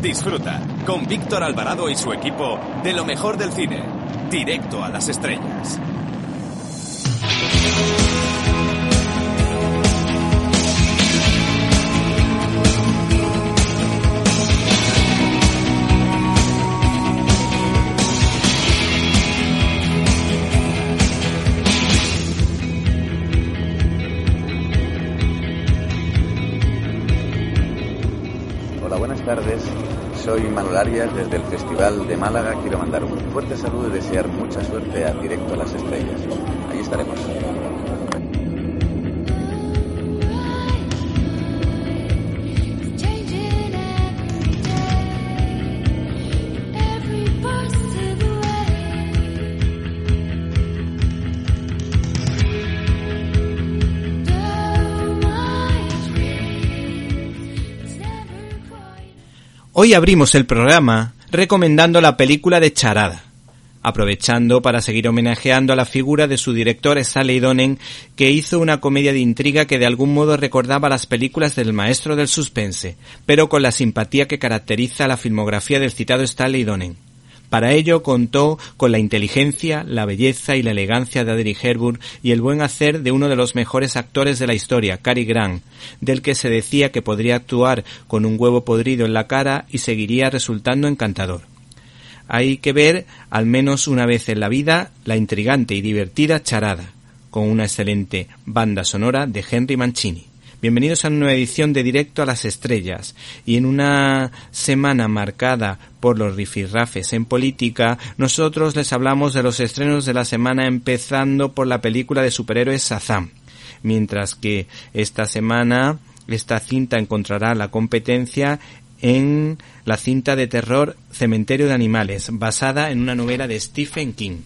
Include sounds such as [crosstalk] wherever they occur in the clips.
Disfruta con Víctor Alvarado y su equipo de lo mejor del cine. Directo a las estrellas. Soy Manuel Arias desde el Festival de Málaga. Quiero mandar un fuerte saludo y desear mucha suerte a Directo a las Estrellas. Hoy abrimos el programa recomendando la película de Charada, aprovechando para seguir homenajeando a la figura de su director Stanley Donen, que hizo una comedia de intriga que de algún modo recordaba las películas del maestro del suspense, pero con la simpatía que caracteriza la filmografía del citado Stanley Donen. Para ello contó con la inteligencia, la belleza y la elegancia de Audrey Hepburn y el buen hacer de uno de los mejores actores de la historia, Cary Grant, del que se decía que podría actuar con un huevo podrido en la cara y seguiría resultando encantador. Hay que ver, al menos una vez en la vida, la intrigante y divertida Charada, con una excelente banda sonora de Henry Mancini. Bienvenidos a una nueva edición de Directo a las Estrellas. Y en una semana marcada por los rifirrafes en política, nosotros les hablamos de los estrenos de la semana empezando por la película de superhéroes Shazam. Mientras que esta semana esta cinta encontrará la competencia en la cinta de terror Cementerio de Animales, basada en una novela de Stephen King.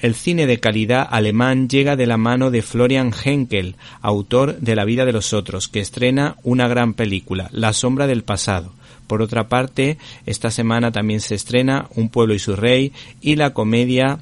El cine de calidad alemán llega de la mano de Florian Henkel, autor de La vida de los otros, que estrena una gran película, La sombra del pasado. Por otra parte, esta semana también se estrena Un pueblo y su rey y la comedia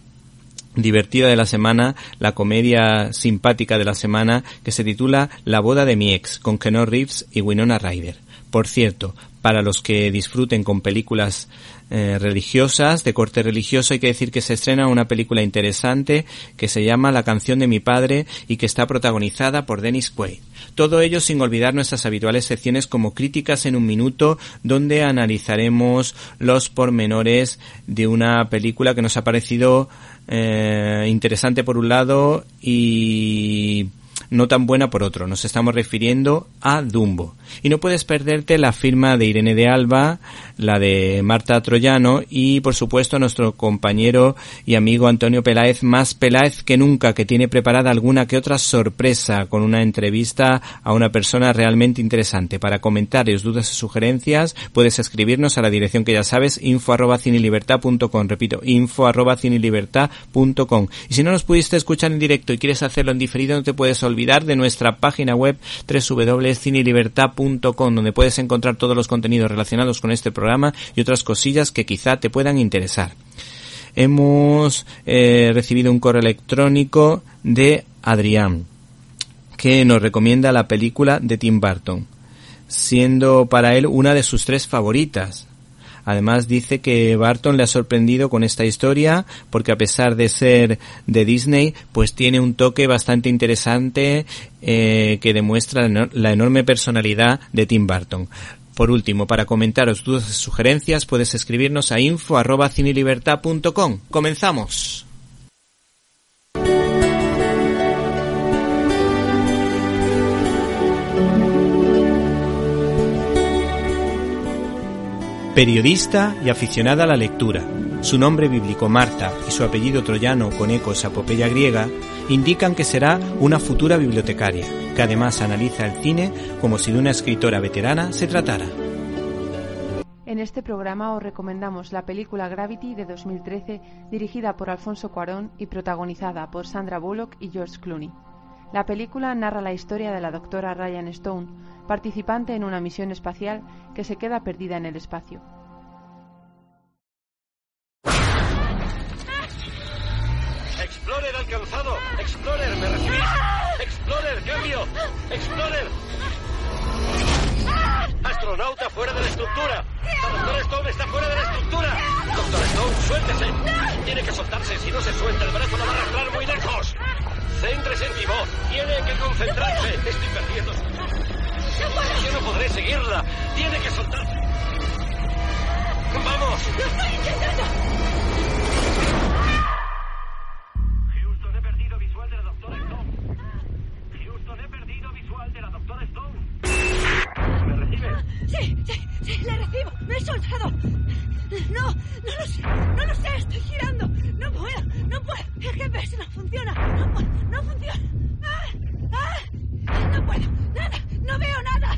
divertida de la semana, la comedia simpática de la semana que se titula La boda de mi ex, con Keanu Reeves y Winona Ryder. Por cierto, para los que disfruten con películas eh, religiosas, de corte religioso, hay que decir que se estrena una película interesante que se llama La canción de mi padre y que está protagonizada por Dennis Quaid. Todo ello sin olvidar nuestras habituales secciones como críticas en un minuto, donde analizaremos los pormenores de una película que nos ha parecido eh, interesante por un lado y no tan buena por otro. Nos estamos refiriendo a Dumbo. Y no puedes perderte la firma de Irene de Alba, la de Marta Troyano y por supuesto nuestro compañero y amigo Antonio Peláez, más Peláez que nunca, que tiene preparada alguna que otra sorpresa con una entrevista a una persona realmente interesante. Para comentarios, dudas o sugerencias puedes escribirnos a la dirección que ya sabes, info arroba cinelibertad.com. Repito, info arroba cinelibertad.com. Y si no nos pudiste escuchar en directo y quieres hacerlo en diferido, no te puedes olvidar de nuestra página web www.cinelibertad.com donde puedes encontrar todos los contenidos relacionados con este programa y otras cosillas que quizá te puedan interesar. Hemos eh, recibido un correo electrónico de Adrián que nos recomienda la película de Tim Burton, siendo para él una de sus tres favoritas. Además dice que Barton le ha sorprendido con esta historia porque a pesar de ser de Disney, pues tiene un toque bastante interesante eh, que demuestra la enorme personalidad de Tim Burton. Por último, para comentaros dudas sugerencias, puedes escribirnos a info@cinelibertad.com. Comenzamos. Periodista y aficionada a la lectura, su nombre bíblico Marta y su apellido troyano con ecos a epopeya griega indican que será una futura bibliotecaria, que además analiza el cine como si de una escritora veterana se tratara. En este programa os recomendamos la película Gravity de 2013, dirigida por Alfonso Cuarón y protagonizada por Sandra Bullock y George Clooney. La película narra la historia de la doctora Ryan Stone, participante en una misión espacial que se queda perdida en el espacio. Explorer alcanzado. Explorer, ¿me recibís? Explorer, cambio. Explorer. astronauta fuera de la estructura. Doctor Stone está fuera de la estructura. Doctor Stone, suéltese. Tiene que soltarse. Si no se suelta, el brazo lo va a arrastrar muy lejos. Céntrese en mi voz. Tiene que concentrarse. [laughs] Estoy perdiendo. Yo no podré seguirla. Tiene que soltarse. ¡Vamos! ¡Lo estoy intentando! Houston, he perdido visual de la doctora Stone. Houston, he perdido visual de la doctora Stone. ¿Me recibe? Sí, sí, sí, le recibo. Me he soltado. No, no lo sé. No lo sé. Estoy girando. No puedo. No puedo. El GPS no funciona. No puedo. No funciona. ¡Ah! ¡Ah! No puedo. Nada. No veo nada.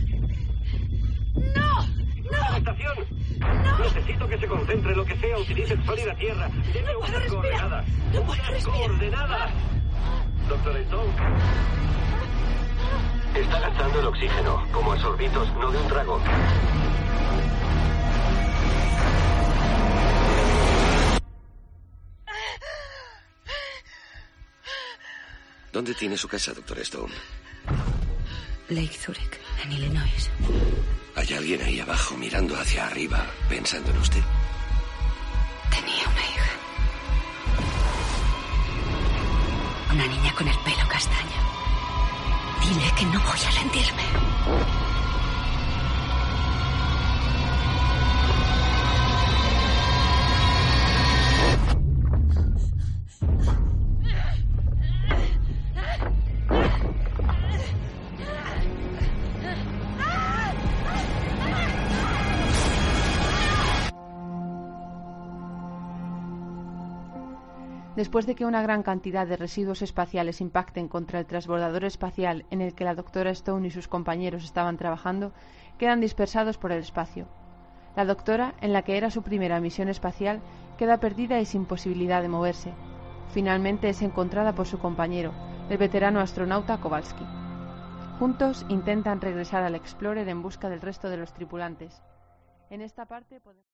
No. No. ¡Estación! No. Necesito que se concentre en lo que sea. Utilice el sol y la tierra. Deme No puedo respirar. No puedo respirar. coordenadas. Doctor Stone. Está gastando el oxígeno, como a sorbitos, no de un trago. ¿Dónde tiene su casa, doctor Stone? Lake Zurich, en Illinois. Hay alguien ahí abajo mirando hacia arriba, pensando en usted. Tenía una hija. Una niña con el pelo castaño. Dile que no voy a rendirme. Después de que una gran cantidad de residuos espaciales impacten contra el transbordador espacial en el que la doctora Stone y sus compañeros estaban trabajando, quedan dispersados por el espacio. La doctora, en la que era su primera misión espacial, queda perdida y sin posibilidad de moverse. Finalmente es encontrada por su compañero, el veterano astronauta Kowalski. Juntos intentan regresar al Explorer en busca del resto de los tripulantes. En esta parte podemos...